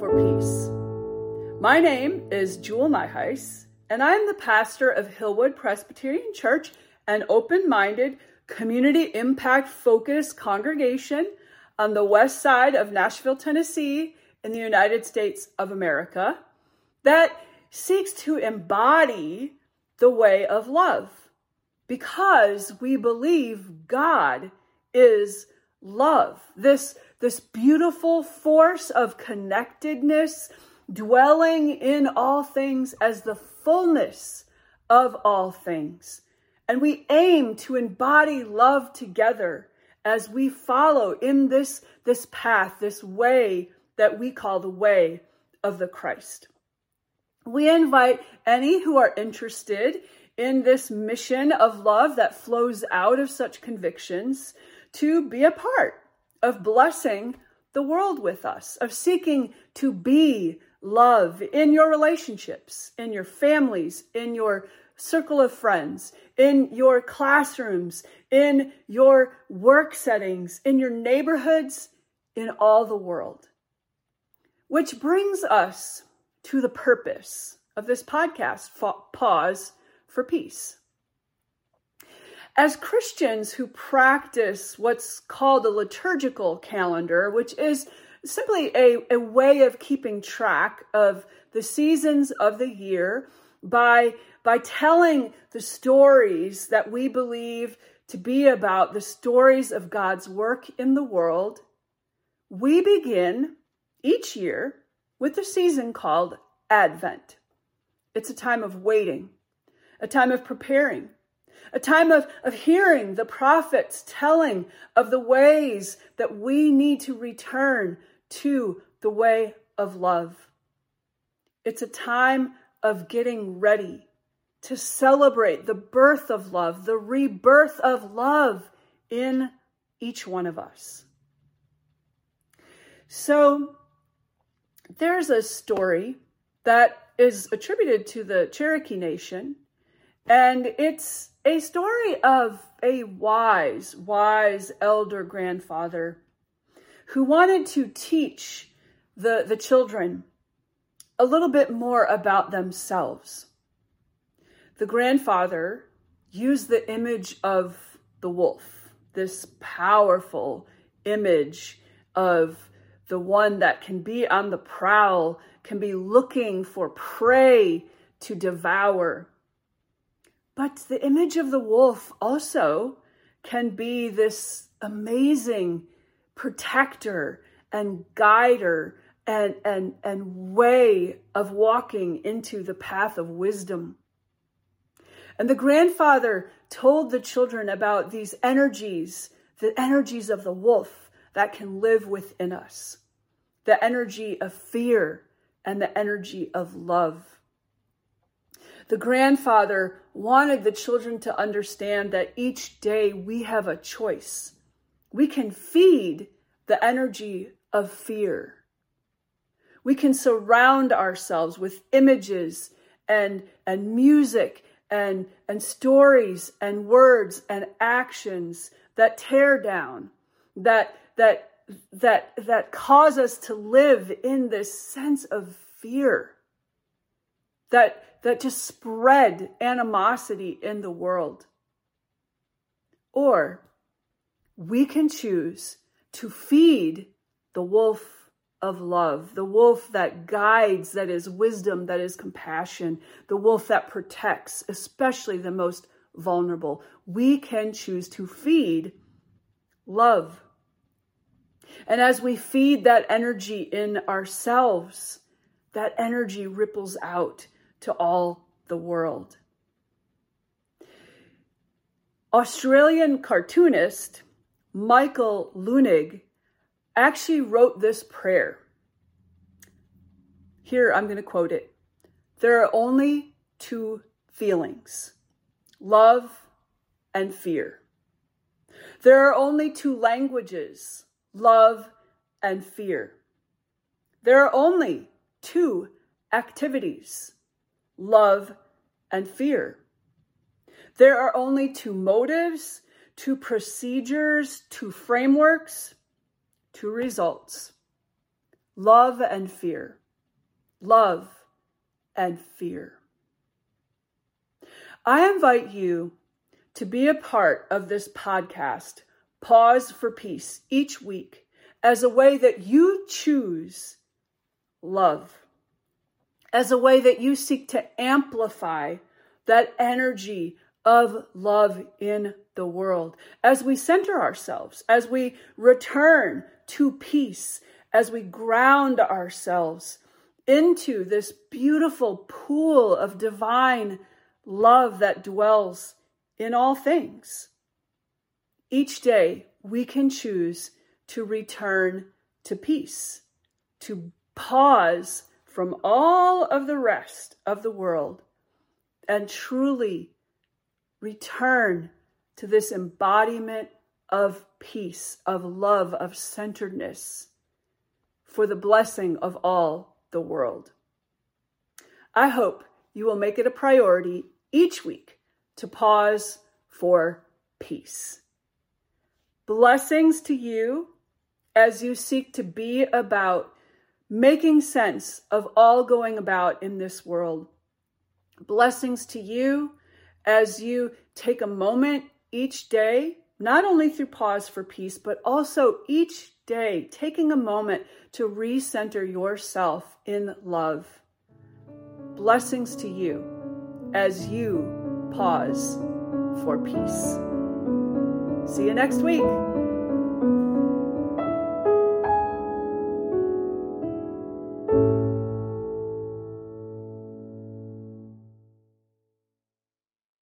peace. My name is Jule Nyhuis, and I'm the pastor of Hillwood Presbyterian Church, an open minded, community impact focused congregation on the west side of Nashville, Tennessee, in the United States of America, that seeks to embody the way of love because we believe God is love. This, this beautiful force of connectedness, dwelling in all things as the fullness of all things. And we aim to embody love together as we follow in this, this path, this way that we call the way of the Christ. We invite any who are interested in this mission of love that flows out of such convictions to be a part of blessing the world with us, of seeking to be love in your relationships, in your families, in your circle of friends, in your classrooms, in your work settings, in your neighborhoods, in all the world. Which brings us to the purpose of this podcast, Pause for Peace. As Christians who practice what's called a liturgical calendar, which is simply a, a way of keeping track of the seasons of the year by, by telling the stories that we believe to be about the stories of God's work in the world, we begin each year with the season called Advent. It's a time of waiting, a time of preparing, a time of, of hearing the prophets telling of the ways that we need to return to the way of love. It's a time of getting ready to celebrate the birth of love, the rebirth of love in each one of us. So there's a story that is attributed to the Cherokee Nation, and it's a story of a wise, wise elder grandfather who wanted to teach the, the children a little bit more about themselves. The grandfather used the image of the wolf, this powerful image of the one that can be on the prowl, can be looking for prey to devour. But the image of the wolf also can be this amazing protector and guider and, and, and way of walking into the path of wisdom. And the grandfather told the children about these energies, the energies of the wolf that can live within us, the energy of fear and the energy of love. The grandfather wanted the children to understand that each day we have a choice. We can feed the energy of fear. We can surround ourselves with images and, and music and, and stories and words and actions that tear down, that, that, that, that cause us to live in this sense of fear that that just spread animosity in the world. Or we can choose to feed the wolf of love, the wolf that guides, that is wisdom, that is compassion, the wolf that protects, especially the most vulnerable. We can choose to feed love. And as we feed that energy in ourselves, that energy ripples out to all the world. Australian cartoonist Michael Leunig actually wrote this prayer. Here, I'm going to quote it. There are only two feelings love and fear. There are only two languages love and fear. There are only two activities love, and fear. There are only two motives, two procedures, two frameworks, two results love and fear. love, and fear. I invite you to be a part of this podcast, Pause for Peace, each week as a way that you choose love, as a way that you seek to amplify that energy of love in the world, as we center ourselves, as we return to peace, as we ground ourselves into this beautiful pool of divine love that dwells in all things. Each day, we can choose to return to peace, to pause from all of the rest of the world and truly return to this embodiment of peace, of love, of centeredness for the blessing of all the world. I hope you will make it a priority each week to pause for peace. Blessings to you as you seek to be about making sense of all going about in this world. Blessings to you as you take a moment each day, not only through pause for peace, but also each day taking a moment to recenter yourself in love. Blessings to you as you pause for peace. See you next week.